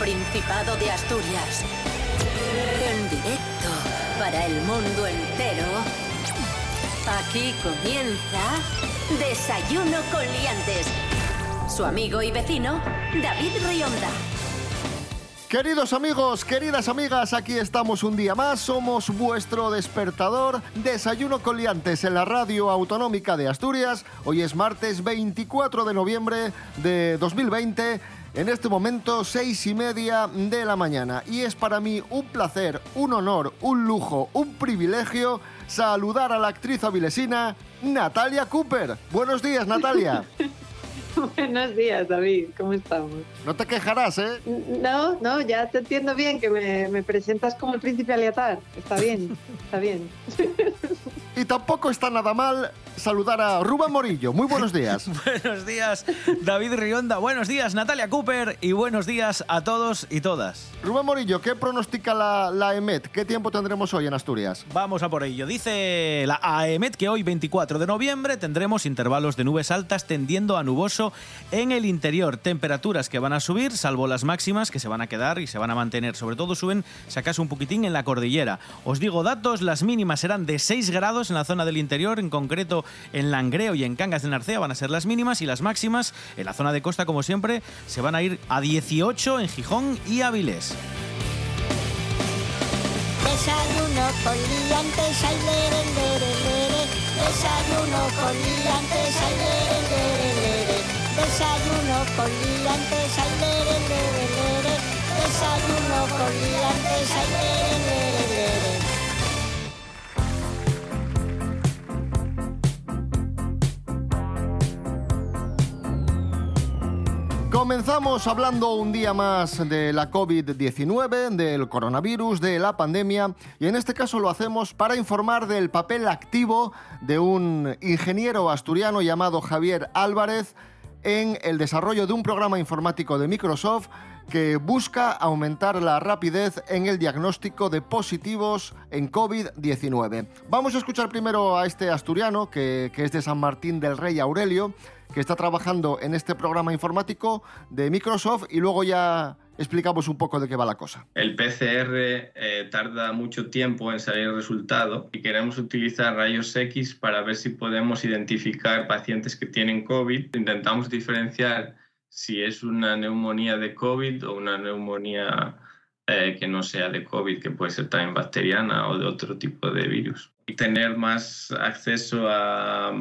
Principado de Asturias. En directo para el mundo entero. Aquí comienza Desayuno con Liantes. Su amigo y vecino, David Rionda. Queridos amigos, queridas amigas, aquí estamos un día más. Somos vuestro despertador. Desayuno con liantes en la radio autonómica de Asturias. Hoy es martes 24 de noviembre de 2020. En este momento, seis y media de la mañana. Y es para mí un placer, un honor, un lujo, un privilegio saludar a la actriz avilesina Natalia Cooper. Buenos días, Natalia. Buenos días, David. ¿Cómo estamos? No te quejarás, ¿eh? No, no, ya te entiendo bien que me, me presentas como el príncipe Aliatar. Está bien, está bien. Y tampoco está nada mal saludar a Rubén Morillo. Muy buenos días. buenos días, David Rionda. Buenos días, Natalia Cooper. Y buenos días a todos y todas. Rubén Morillo, ¿qué pronostica la, la EMET? ¿Qué tiempo tendremos hoy en Asturias? Vamos a por ello. Dice la AEMET que hoy, 24 de noviembre, tendremos intervalos de nubes altas tendiendo a nuboso en el interior. Temperaturas que van a subir, salvo las máximas que se van a quedar y se van a mantener. Sobre todo suben, si acaso, un poquitín en la cordillera. Os digo datos, las mínimas serán de 6 grados en la zona del interior, en concreto en Langreo y en Cangas de Narcea van a ser las mínimas y las máximas en la zona de costa, como siempre, se van a ir a 18 en Gijón y Avilés. Desayuno con liantes, ay, lere, lere. Desayuno con liantes, ay, lere, lere. Desayuno con liantes, ay, lere, lere. Desayuno con liantes, ay, lere, Comenzamos hablando un día más de la COVID-19, del coronavirus, de la pandemia y en este caso lo hacemos para informar del papel activo de un ingeniero asturiano llamado Javier Álvarez en el desarrollo de un programa informático de Microsoft que busca aumentar la rapidez en el diagnóstico de positivos en COVID-19. Vamos a escuchar primero a este asturiano, que, que, es de San Martín del Rey Aurelio, que está trabajando en este programa informático de Microsoft y luego ya explicamos un poco de qué va la cosa. El PCR eh, tarda mucho tiempo en salir el resultado y queremos utilizar rayos X para ver si podemos identificar pacientes que tienen COVID. Intentamos diferenciar si es una neumonía de COVID o una neumonía eh, que no sea de COVID, que puede ser también bacteriana o de otro tipo de virus. Tener más acceso a, a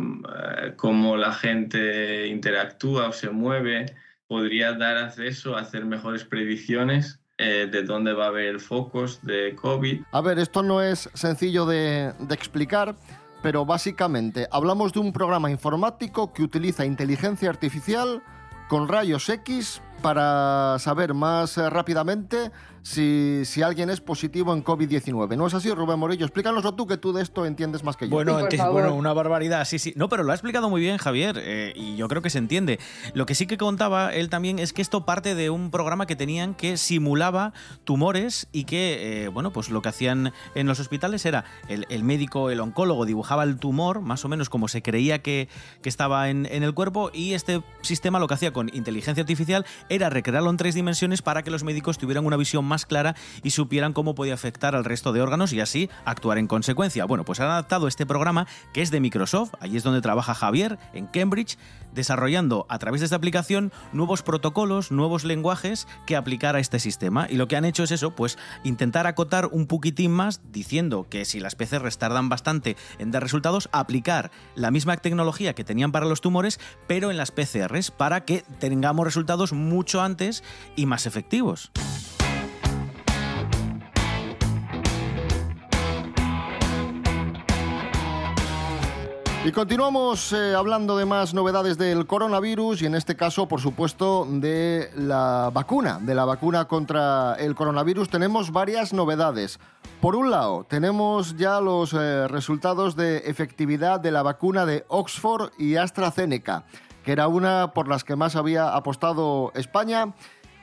cómo la gente interactúa o se mueve podría dar acceso a hacer mejores predicciones eh, de dónde va a haber focos de COVID. A ver, esto no es sencillo de, de explicar pero básicamente hablamos de un programa informático que utiliza inteligencia artificial con rayos X para saber más eh, rápidamente si, si, alguien es positivo en COVID-19. ¿No es así, Rubén Morillo? Explícanoslo tú, que tú de esto entiendes más que yo. Bueno, Sí, bueno una barbaridad, sí, sí. No, pero lo ha explicado muy bien Javier eh, y yo creo que se entiende. Lo que sí que contaba él también es que esto parte de un programa que tenían que simulaba tumores y que, eh, bueno, pues lo que hacían en los hospitales era el, el, médico, el oncólogo dibujaba el tumor, más o menos como se creía que, que estaba en, en el cuerpo y este sistema lo que hacía con inteligencia artificial era recrearlo en tres dimensiones para que los médicos tuvieran una visión más clara y supieran cómo podía afectar al resto de órganos y así actuar en consecuencia. Bueno, pues han adaptado este programa que es de Microsoft, allí es donde trabaja Javier, en Cambridge, desarrollando a través de esta aplicación nuevos protocolos, nuevos lenguajes que aplicar a este sistema. Y lo que han hecho es eso, pues intentar acotar un poquitín más diciendo que si las PCRs tardan bastante en dar resultados, aplicar la misma tecnología que tenían para los tumores, pero en las PCRs, para que tengamos resultados mucho antes y más efectivos. Y continuamos eh, hablando de más novedades del coronavirus y en este caso, por supuesto, de la vacuna, de la vacuna contra el coronavirus. Tenemos varias novedades. Por un lado, tenemos ya los eh, resultados de efectividad de la vacuna de Oxford y AstraZeneca, que era una por las que más había apostado España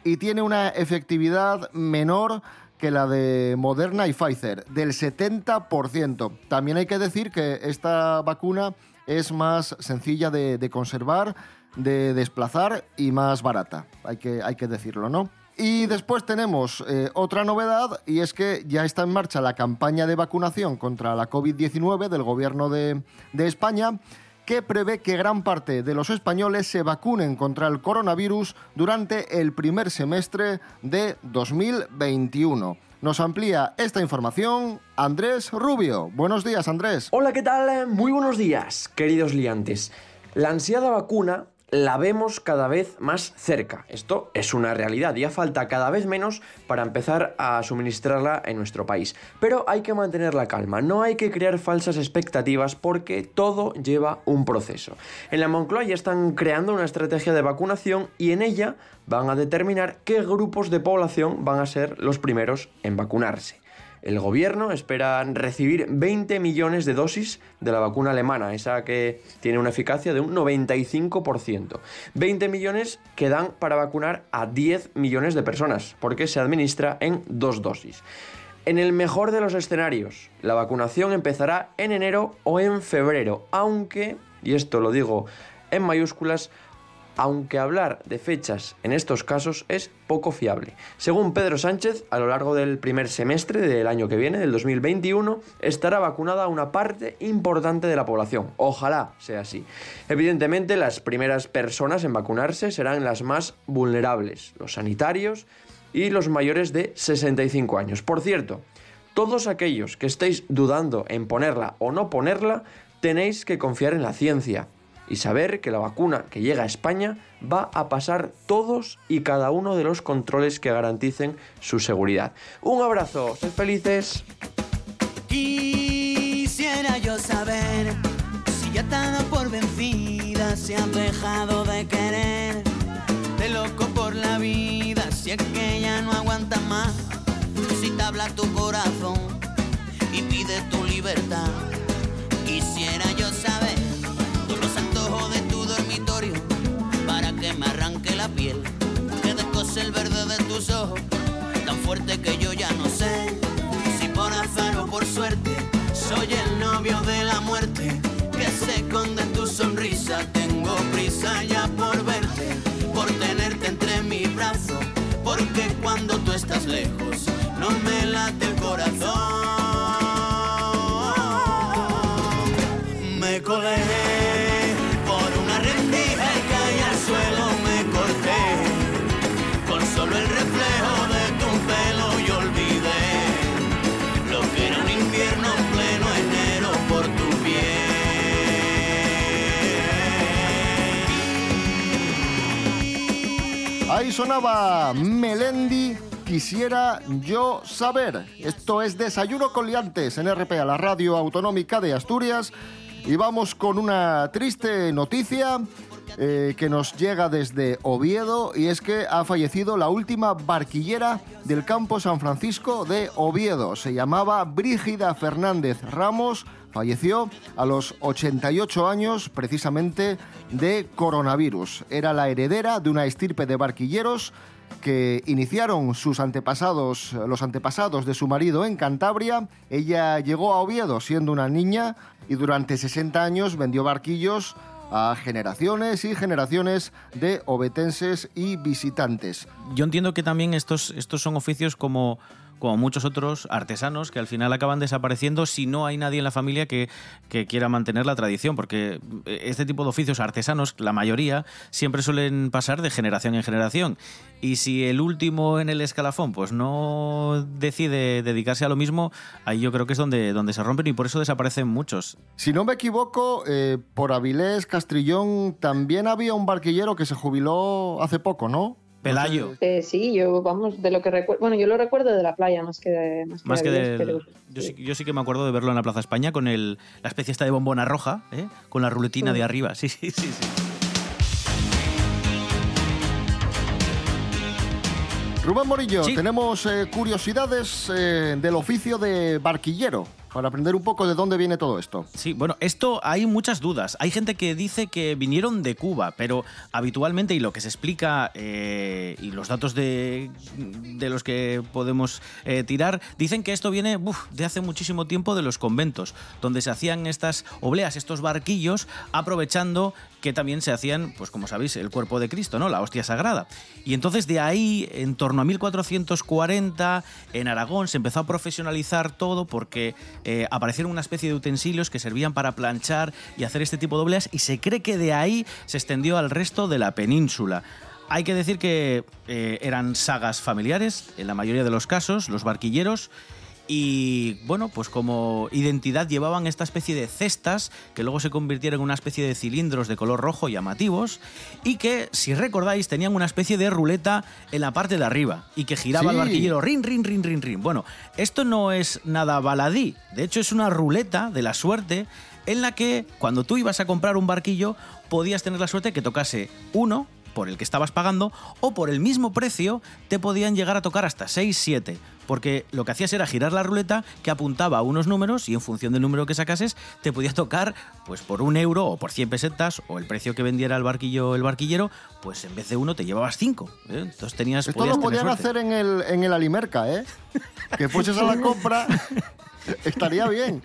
y tiene una efectividad menor que la de Moderna y Pfizer, del 70%. También hay que decir que esta vacuna es más sencilla de, conservar, de desplazar y más barata, hay que, hay que decirlo, ¿no? Y después tenemos eh, otra novedad y es que ya está en marcha la campaña de vacunación contra la COVID-19 del Gobierno de, de España que prevé que gran parte de los españoles se vacunen contra el coronavirus durante el primer semestre de 2021. Nos amplía esta información Andrés Rubio. Buenos días, Andrés. Hola, ¿qué tal? Muy buenos días, queridos liantes. La ansiada vacuna la vemos cada vez más cerca. Esto es una realidad, ya falta cada vez menos para empezar a suministrarla en nuestro país. Pero hay que mantener la calma, no hay que crear falsas expectativas porque todo lleva un proceso. En la Moncloa ya están creando una estrategia de vacunación y en ella van a determinar qué grupos de población van a ser los primeros en vacunarse. El gobierno espera recibir 20 millones de dosis de la vacuna alemana, esa que tiene una eficacia de un 95%. 20 millones que dan para vacunar a 10 millones de personas, porque se administra en dos dosis. En el mejor de los escenarios, la vacunación empezará en enero o en febrero, aunque, y esto lo digo en mayúsculas, aunque hablar de fechas en estos casos es poco fiable. Según Pedro Sánchez, a lo largo del primer semestre del año que viene, del 2021, estará vacunada una parte importante de la población. Ojalá sea así. Evidentemente, las primeras personas en vacunarse serán las más vulnerables, los sanitarios y los mayores de 65 años. Por cierto, todos aquellos que estéis dudando en ponerla o no ponerla, tenéis que confiar en la ciencia y saber que la vacuna que llega a España va a pasar todos y cada uno de los controles que garanticen su seguridad. Un abrazo, sed felices. Quisiera yo saber si ya está por vencida, se ha dejado de querer, de loco por la vida, si es que ya no aguanta más, si te habla tu corazón y pide tu libertad. Piel, que descose el verde de tus ojos, tan fuerte que yo ya no sé si por azar o por suerte soy el novio de la muerte que se esconde en tu sonrisa. Tengo prisa ya por verte, por tenerte entre mis brazos, porque cuando tú estás lejos no me late el corazón. Sonaba Melendi. Quisiera yo saber. Esto es Desayuno con Liantes en RPA, la radio autonómica de Asturias. Y vamos con una triste noticia eh, que nos llega desde Oviedo y es que ha fallecido la última barquillera del campo San Francisco de Oviedo. Se llamaba Brígida Fernández Ramos. Falleció a los 88 años precisamente de coronavirus. Era la heredera de una estirpe de barquilleros que iniciaron sus antepasados, los antepasados de su marido en Cantabria. Ella llegó a Oviedo siendo una niña y durante 60 años vendió barquillos a generaciones y generaciones de obetenses y visitantes. Yo entiendo que también estos, estos son oficios como como muchos otros artesanos que al final acaban desapareciendo si no hay nadie en la familia que, que, quiera mantener la tradición, porque este tipo de oficios artesanos, la mayoría, siempre suelen pasar de generación en generación. Y si el último en el escalafón pues no decide dedicarse a lo mismo, ahí yo creo que es donde, donde se rompen y por eso desaparecen muchos. Si no me equivoco, eh, por Avilés, Castrillón, también había un barquillero que se jubiló hace poco, ¿no? Pelayo. Eh, sí, yo, vamos, de lo que recuerdo. Bueno, yo lo recuerdo de la playa más que de. Más que, Más que de Yo, sí, yo sí que me acuerdo de verlo en la Plaza España con el, la especie esta de bombona roja, ¿eh? con la ruletina de arriba. Sí, sí, sí. sí. Rubén Morillo, Sí. tenemos eh, curiosidades eh, del oficio de barquillero. Para aprender un poco de dónde viene todo esto. Sí, bueno, esto hay muchas dudas. Hay gente que dice que vinieron de Cuba, pero habitualmente, y lo que se explica, eh, y los datos de, de los que podemos eh, tirar, dicen que esto viene de hace muchísimo tiempo de los conventos, donde se hacían estas obleas, estos barquillos, aprovechando que también se hacían, pues como sabéis, el cuerpo de Cristo, ¿no? La hostia sagrada. Y entonces de ahí, en torno a 1440, en Aragón se empezó a profesionalizar todo porque eh, aparecieron una especie de utensilios que servían para planchar y hacer este tipo de obleas y se cree que de ahí se extendió al resto de la península. Hay que decir que eh, eran sagas familiares, en la mayoría de los casos, los barquilleros, y bueno, pues como identidad llevaban esta especie de cestas que luego se convirtieron en una especie de cilindros de color rojo llamativos y que, si recordáis, tenían una especie de ruleta en la parte de arriba y que giraba el barquillero rin, rin, rin, rin, rin. Bueno, esto no es nada baladí, de hecho es una ruleta de la suerte en la que cuando tú ibas a comprar un barquillo podías tener la suerte que tocase uno por el que estabas pagando o por el mismo precio te podían llegar a tocar hasta 6, 7. Porque lo que hacías era girar la ruleta que apuntaba a unos números y en función del número que sacases te podía tocar pues por un euro o por 100 pesetas o el precio que vendiera el barquillo el barquillero, pues en vez de uno te llevabas cinco. ¿eh? Entonces tenías Esto lo podían hacer en el, en el Alimerca, ¿eh? Que fueses a la compra, estaría bien.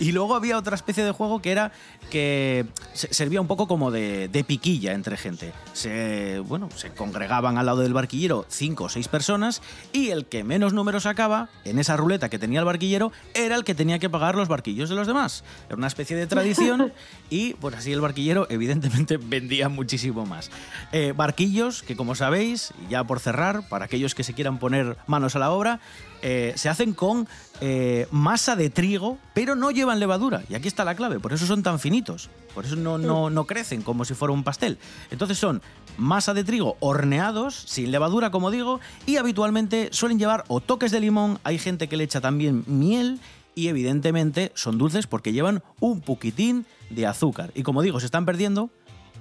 Y luego había otra especie de juego que era que se- servía un poco como de, de piquilla entre gente. Se, bueno, se congregaban al lado del barquillero cinco o seis personas y el que menos números sacaba en esa ruleta que tenía el barquillero era el que tenía que pagar los barquillos de los demás. Era una especie de tradición y pues así el barquillero evidentemente vendía muchísimo más. Eh, barquillos que como sabéis, ya por cerrar, para aquellos que se quieran poner manos a la obra, eh, se hacen con eh, masa de trigo, pero no llevan levadura. Y aquí está la clave, por eso son tan finitos. Por eso no, no, no crecen como si fuera un pastel. Entonces son masa de trigo horneados, sin levadura, como digo, y habitualmente suelen llevar o toques de limón, hay gente que le echa también miel y evidentemente son dulces porque llevan un poquitín de azúcar. Y como digo, se están perdiendo,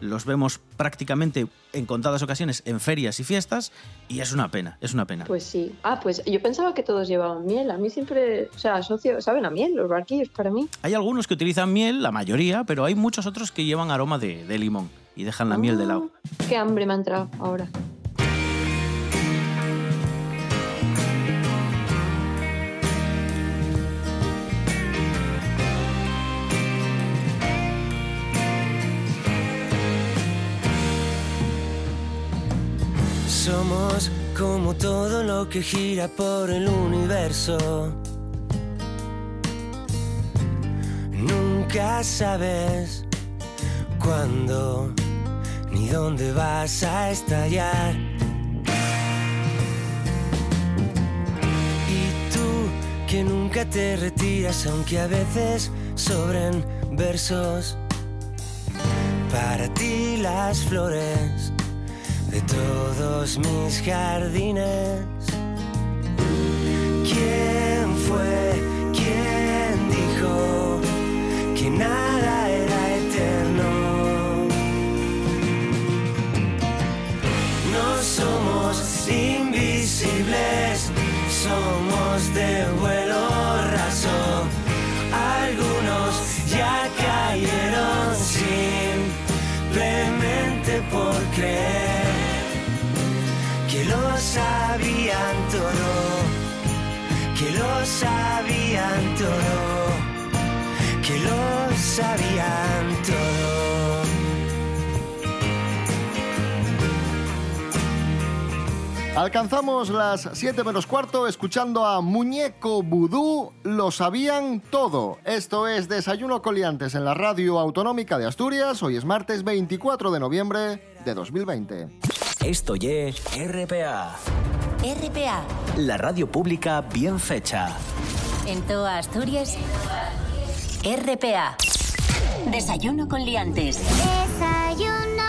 los vemos prácticamente en contadas ocasiones en ferias y fiestas y es una pena, es una pena. Pues sí. Ah, pues yo pensaba que todos llevaban miel. A mí siempre, o sea, asocio, saben a miel los barquillos para mí. Hay algunos que utilizan miel, la mayoría, pero hay muchos otros que llevan aroma de, de limón y dejan la miel de lado. Ah, Qué hambre me ha entrado ahora. Como todo lo que gira por el universo. Nunca sabes cuándo ni dónde vas a estallar. Y tú que nunca te retiras, aunque a veces sobren versos. Para ti las flores de todos mis jardines. ¿Quién fue? ¿Quién dijo que nada era eterno? No somos invisibles, somos de sabían todo, que lo sabían todo. Alcanzamos las 7 menos cuarto escuchando a Muñeco Vudú, lo sabían todo. Esto es Desayuno Coliantes en la Radio Autonómica de Asturias. Hoy es martes 24 de noviembre de 2020. Esto ye RPA, RPA, la radio pública bien fecha. en toda Asturias. RPA. Desayuno con liantes. Desayuno.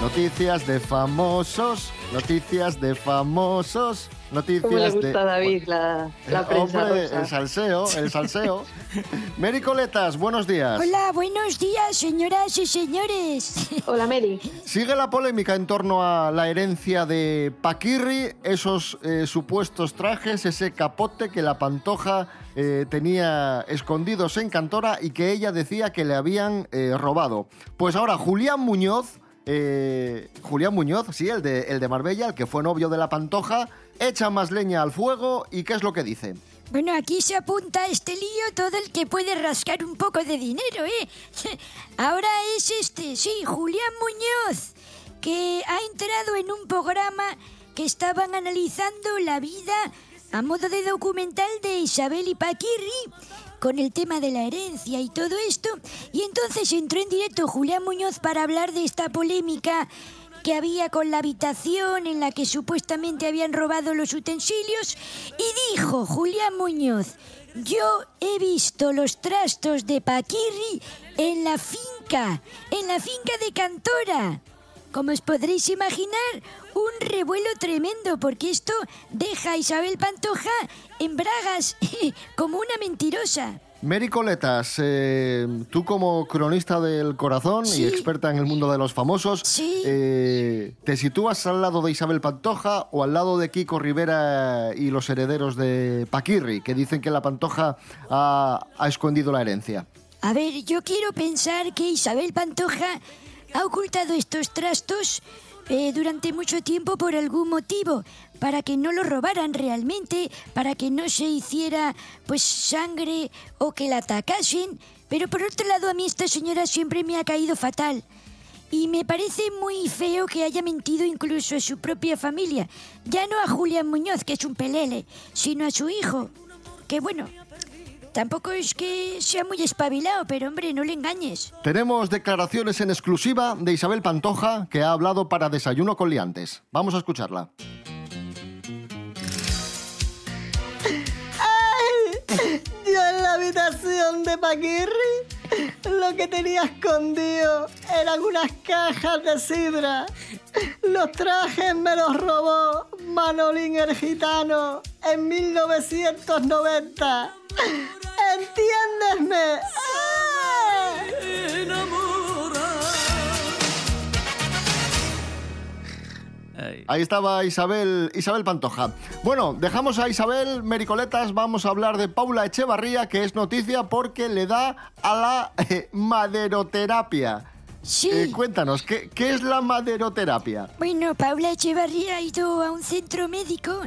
Noticias de famosos, noticias de famosos. Noticias ¿Cómo le de- gusta a David la, la Eh, prensa hombre, rosa? el salseo, el salseo. Mary Coletas, buenos días. Hola, buenos días, señoras y señores. Hola, Mary. Sigue la polémica en torno a la herencia de Paquirri, esos eh, supuestos trajes, ese capote que la pantoja eh, tenía escondidos en Cantora y que ella decía que le habían eh, robado. Pues ahora Julián Muñoz, eh, Julián Muñoz, sí, el de, el de Marbella, el que fue novio de la pantoja, echa más leña al fuego y ¿qué es lo que dice? Bueno, aquí se apunta a este lío todo el que puede rascar un poco de dinero, ¿eh? Ahora es este, sí, Julián Muñoz, que ha entrado en un programa que estaban analizando la vida a modo de documental de Isabel y Paquirri con el tema de la herencia y todo esto. Y entonces entró en directo Julián Muñoz para hablar de esta polémica que había con la habitación en la que supuestamente habían robado los utensilios y dijo Julián Muñoz, yo he visto los trastos de Paquirri en la finca, en la finca de Cantora. Como os podréis imaginar, un revuelo tremendo, porque esto deja a Isabel Pantoja en bragas, como una mentirosa. Mary Coletas, eh, tú como cronista del corazón Sí. y experta en el mundo de los famosos, Sí. eh, ¿te sitúas al lado de Isabel Pantoja o al lado de Kiko Rivera y los herederos de Paquirri, que dicen que la Pantoja ha, ha escondido la herencia? A ver, yo quiero pensar que Isabel Pantoja ha ocultado estos trastos eh, durante mucho tiempo por algún motivo, para que no lo robaran realmente, para que no se hiciera pues sangre o que la atacasen. Pero por otro lado, a mí esta señora siempre me ha caído fatal. Y me parece muy feo que haya mentido incluso a su propia familia. Ya no a Julián Muñoz, que es un pelele, sino a su hijo. Que bueno, tampoco es que sea muy espabilado, pero hombre, no le engañes. Tenemos declaraciones en exclusiva de Isabel Pantoja, que ha hablado para Desayuno con Liantes. Vamos a escucharla. Yo en la habitación de Paquirri lo que tenía escondido eran unas cajas de sidra. Los trajes me los robó Manolín el Gitano en 1990. ¿Entiéndesme? ¡Ah! Ahí estaba Isabel, Isabel Pantoja. Bueno, dejamos a Isabel Mericoletas, vamos a hablar de Paula Echevarría, que es noticia porque le da a la eh, maderoterapia. Sí. Eh, cuéntanos, ¿qué, qué es la maderoterapia? Bueno, Paula Echevarría ha ido a un centro médico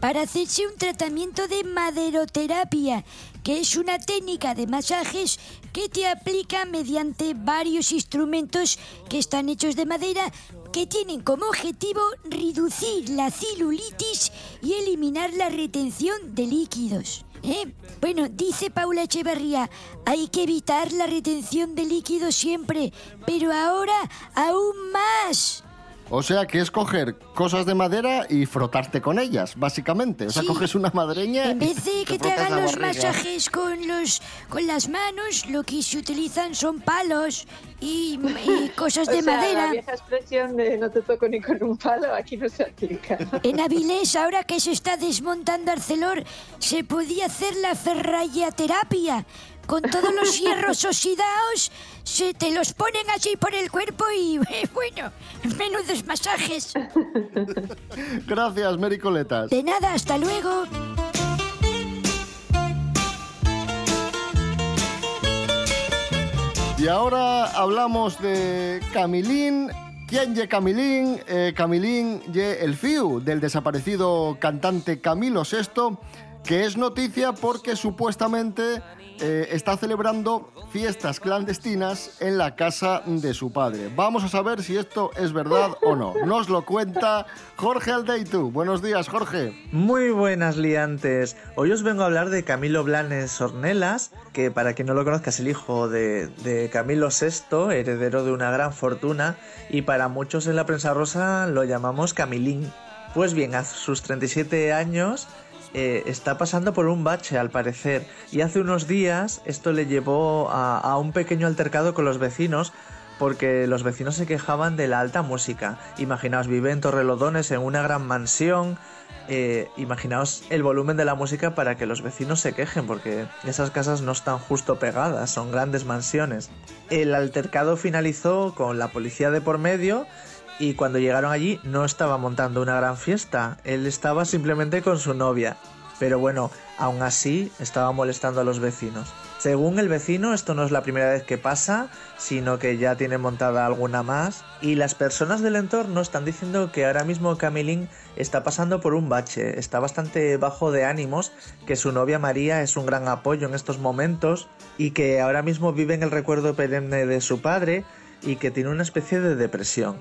para hacerse un tratamiento de maderoterapia, que es una técnica de masajes que te aplica mediante varios instrumentos que están hechos de madera que tienen como objetivo reducir la celulitis y eliminar la retención de líquidos. ¿eh? Bueno, dice Paula Echevarría, hay que evitar la retención de líquidos siempre, pero ahora aún más. O sea, que es coger cosas de madera y frotarte con ellas, básicamente. O sea, Sí. coges una madreña En vez de que te frotas hagan los masajes con los con las manos, lo que se utilizan son palos y, y cosas de O sea, madera. La vieja expresión de no te toco ni con un palo aquí no se aplica. En Avilés, ahora que se está desmontando Arcelor, se podía hacer la ferrallaterapia. Con todos los hierros oxidados, se te los ponen así por el cuerpo y, bueno, menudos masajes. Gracias, Mericoletas. De nada, hasta luego. Y ahora hablamos de Camilín. ¿Quién ye Camilín? Eh, Camilín ye el fiu del desaparecido cantante Camilo VI, que es noticia porque supuestamente eh, está celebrando fiestas clandestinas en la casa de su padre. Vamos a saber si esto es verdad o no. Nos lo cuenta Jorge Aldeitu. Buenos días, Jorge. Muy buenas liantes. Hoy os vengo a hablar de Camilo Blanes Ornelas, que para quien no lo conozca es el hijo de, de Camilo VI, heredero de una gran fortuna, y para muchos en la prensa rosa lo llamamos Camilín. Pues bien, a sus 37 años eh, está pasando por un bache al parecer, y hace unos días esto le llevó a, un pequeño altercado con los vecinos porque los vecinos se quejaban de la alta música. Imaginaos, viven en Torrelodones en una gran mansión. eh, imaginaos el volumen de la música para que los vecinos se quejen, porque esas casas no están justo pegadas, son grandes mansiones. El altercado finalizó con la policía de por medio y cuando llegaron allí no estaba montando una gran fiesta, él estaba simplemente con su novia. Pero bueno, aún así estaba molestando a los vecinos. Según el vecino, esto no es la primera vez que pasa, sino que ya tiene montada alguna más. Y las personas del entorno están diciendo que ahora mismo Camilín está pasando por un bache, está bastante bajo de ánimos, que su novia María es un gran apoyo en estos momentos y que ahora mismo vive en el recuerdo perenne de su padre y que tiene una especie de depresión.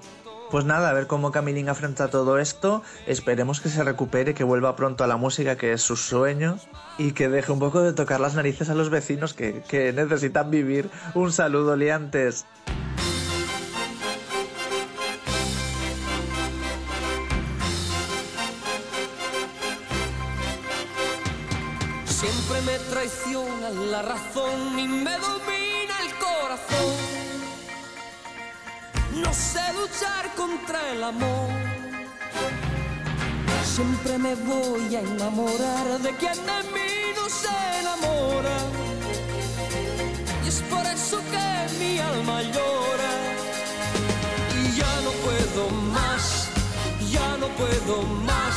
Pues nada, a ver cómo Camilín afronta todo esto. Esperemos que se recupere, que vuelva pronto a la música, que es su sueño, y que deje un poco de tocar las narices a los vecinos que, que necesitan vivir. Un saludo, liantes. Contra el amor. Siempre me voy a enamorar de quien de mí no se enamora. Y es por eso que mi alma llora. Y ya no puedo más, ya no puedo más.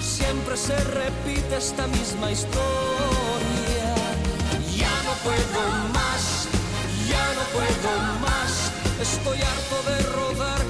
Siempre se repite esta misma historia. Ya no puedo más, ya no puedo más. Estoy harto de rodar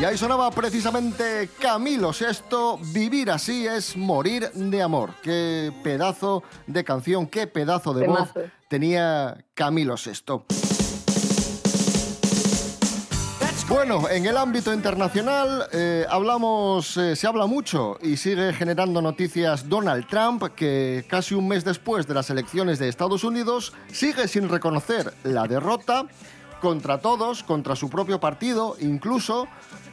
Y ahí sonaba precisamente Camilo Sesto, Vivir así es morir de amor. Qué pedazo de canción, qué pedazo de voz tenía Camilo Sesto. Bueno, en el ámbito internacional eh, hablamos, eh, se habla mucho y sigue generando noticias Donald Trump, que casi un mes después de las elecciones de Estados Unidos sigue sin reconocer la derrota contra todos, contra su propio partido incluso,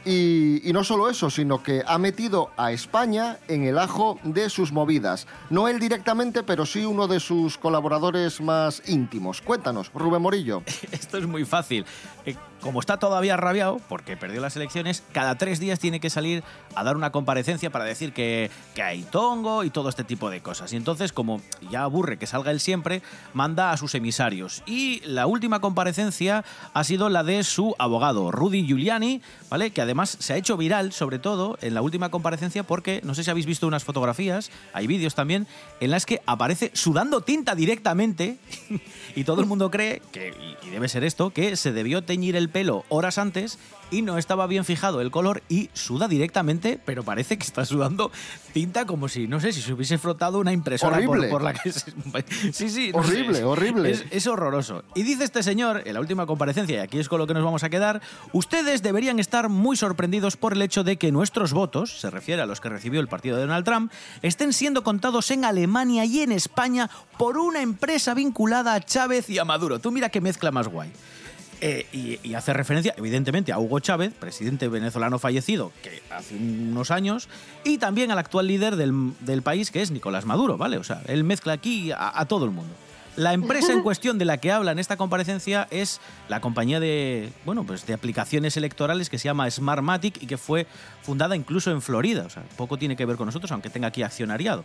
y, no solo eso, sino que ha metido a España en el ajo de sus movidas. No él directamente, pero sí uno de sus colaboradores más íntimos. Cuéntanos, Rubén Morillo. Esto es muy fácil. Eh, como está todavía rabiado, porque perdió las elecciones, cada tres días tiene que salir a dar una comparecencia para decir que, que hay tongo y todo este tipo de cosas. Y entonces, como ya aburre que salga él siempre, manda a sus emisarios. Y la última comparecencia ha sido la de su abogado, Rudy Giuliani, ¿vale? Que además se ha hecho viral, sobre todo en la última comparecencia, porque no sé si habéis visto unas fotografías, hay vídeos también, en las que aparece sudando tinta directamente y todo el mundo cree que, y- debe ser esto, que se debió teñir el pelo horas antes y no estaba bien fijado el color y suda directamente, pero parece que está sudando tinta como si, no sé, si se hubiese frotado una impresora por, Horrible. por la que se... Sí, sí. no Horrible, horrible. Es, es horroroso. Y dice este señor, en la última comparecencia, y aquí es con lo que nos vamos a quedar, ustedes deberían estar muy sorprendidos por el hecho de que nuestros votos, se refiere a los que recibió el partido de Donald Trump, estén siendo contados en Alemania y en España por una empresa vinculada a Chávez y a Maduro. Tú mira qué mezcla más guay. Eh, y, y hace referencia, evidentemente, a Hugo Chávez, presidente venezolano fallecido que hace unos años, y también al actual líder del, del país, que es Nicolás Maduro, ¿vale? O sea, él mezcla aquí a, a todo el mundo. La empresa en cuestión de la que habla en esta comparecencia es la compañía de, bueno, pues de aplicaciones electorales que se llama Smartmatic y que fue fundada incluso en Florida. O sea, poco tiene que ver con nosotros, aunque tenga aquí accionariado.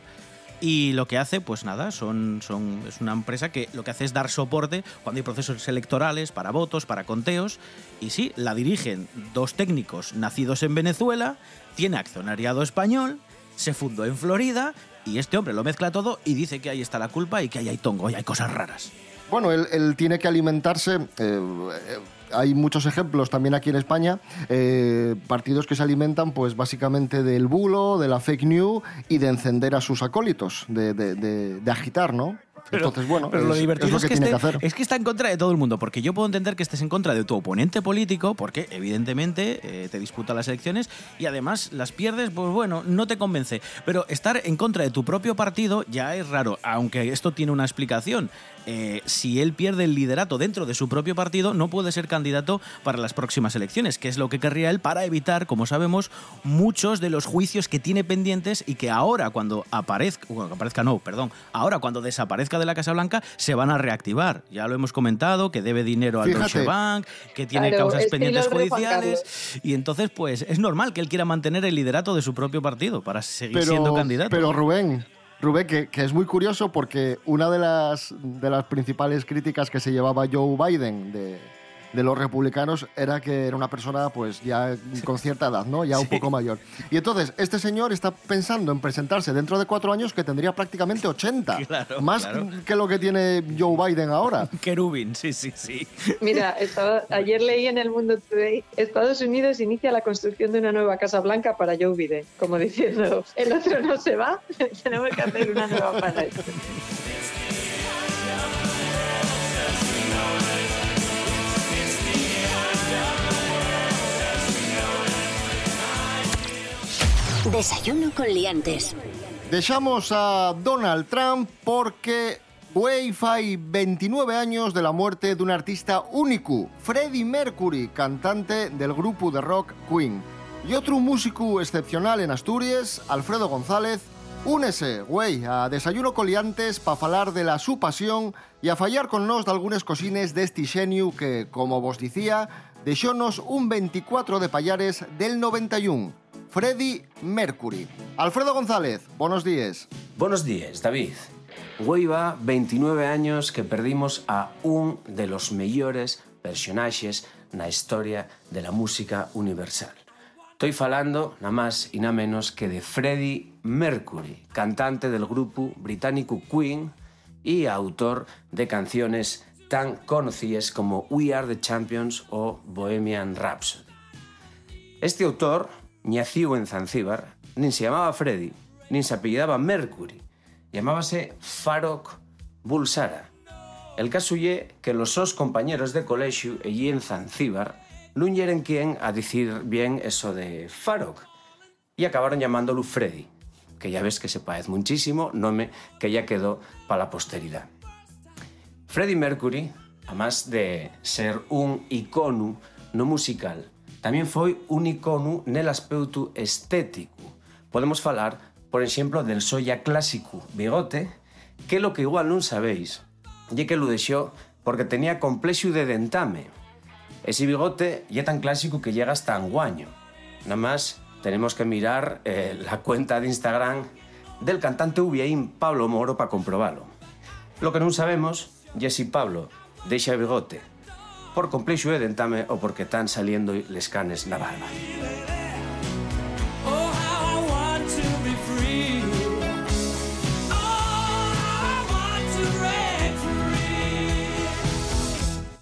Y lo que hace, pues nada, son, son, es una empresa que lo que hace es dar soporte cuando hay procesos electorales para votos, para conteos. Y sí, la dirigen dos técnicos nacidos en Venezuela, tiene accionariado español, se fundó en Florida y este hombre lo mezcla todo y dice que ahí está la culpa y que ahí hay tongo y hay cosas raras. Bueno, él, él tiene que alimentarse. eh, eh, hay muchos ejemplos también aquí en España, eh, partidos que se alimentan pues básicamente del bulo, de la fake news y de encender a sus acólitos, de, de- de- de agitar, ¿no? Entonces, bueno, Pero lo es, divertido es lo es que, que, tiene esté- que hacer. es que está en contra de todo el mundo, porque yo puedo entender que estés en contra de tu oponente político, porque evidentemente eh, te disputa las elecciones y además las pierdes, pues bueno, no te convence. Pero estar en contra de tu propio partido ya es raro, aunque esto tiene una explicación. Eh, si él pierde el liderato dentro de su propio partido, no puede ser candidato para las próximas elecciones, que es lo que querría él para evitar, como sabemos, muchos de los juicios que tiene pendientes y que ahora cuando aparezca, bueno, que aparezca no, perdón, ahora cuando desaparezca de la Casa Blanca se van a reactivar. Ya lo hemos comentado, que debe dinero al. Deutsche Bank, que tiene Claro, causas pendientes judiciales y entonces pues es normal que él quiera mantener el liderato de su propio partido para seguir siendo candidato. Pero Rubén, Rubén, que, que es muy curioso porque una de las, de las principales críticas que se llevaba Joe Biden de, de los republicanos era que era una persona pues ya con cierta edad, ¿no? Ya un poco mayor. Y entonces, este señor está pensando en presentarse dentro de cuatro años que tendría prácticamente 80. Claro, más claro. que lo que tiene Joe Biden ahora. Querubín, sí, sí, sí. Mira, estaba- ayer leí en el Mundo Today, Estados Unidos inicia la construcción de una nueva Casa Blanca para Joe Biden, como diciendo, el otro no se va, tenemos que hacer una nueva para él. Desayuno con liantes. Dejamos a Donald Trump porque Güey fai 29 años de la muerte de un artista único, Freddie Mercury, cantante del grupo de rock Queen. Y otro músico excepcional en Asturias, Alfredo González, únese, güey, a Desayuno Coliantes para falar de la su pasión y a fallar con nos de algunas cosines de este xenio que, como vos decía, deixónos un 24 de payares del 91. Freddie Mercury. Alfredo González, buenos días. Buenos días, David. Hueiva, 29 años que perdimos a un de los mejores personajes na historia de la música universal. Estoy falando nada más y nada menos que de Freddie Mercury, cantante del grupo británico Queen y autor de canciones tan conocidas como We Are the Champions o Bohemian Rhapsody. Este autor nació en Zanzíbar, nin se llamaba Freddy, nin se apellidaba Mercury, llamábase Farok Bulsara. El caso ye que los sos compañeros de colegio allí en Zanzíbar non yeren quien a decir bien eso de Farok y acabaron llamándolo Freddy, que ya ves que se parece muchísimo, nome que ya quedó para la posteridad. Freddie Mercury, además de ser un icono no musical, tamén foi un icono nel aspecto estético. Podemos falar, por exemplo, del soya clásico bigote, que lo que igual non sabéis, é que lo deixó porque tenía complexo de dentame. Ese bigote ya tan clásico que llega hasta anguaño. Nada más tenemos que mirar eh, la cuenta de Instagram del cantante ubiaín Pablo Moro para comprobarlo. Lo que non sabemos si Pablo deixa bigote por complexo de ou porque están saliendo les canes na barba.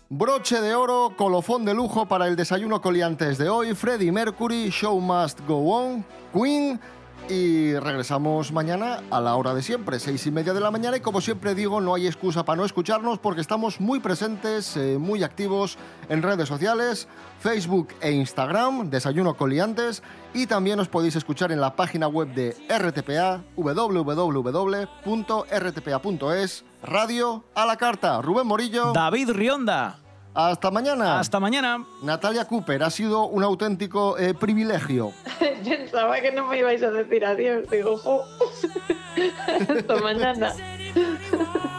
Broche de oro, colofón de lujo para el desayuno coliantes de hoy. Freddie Mercury, Show Must Go On, Queen. Y regresamos mañana a la hora de siempre, seis y media de la mañana. Y como siempre digo, no hay excusa para no escucharnos porque estamos muy presentes, eh, muy activos en redes sociales, Facebook e Instagram, Desayuno Coliantes. Y también os podéis escuchar en la página web de RTPA, www.rtpa.es, Radio a la carta. Rubén Morillo. David Rionda. Hasta mañana. Hasta mañana. Natalia Cooper, ha sido un auténtico eh, privilegio. Pensaba que no me ibais a decir adiós. Digo, jo. Hasta mañana.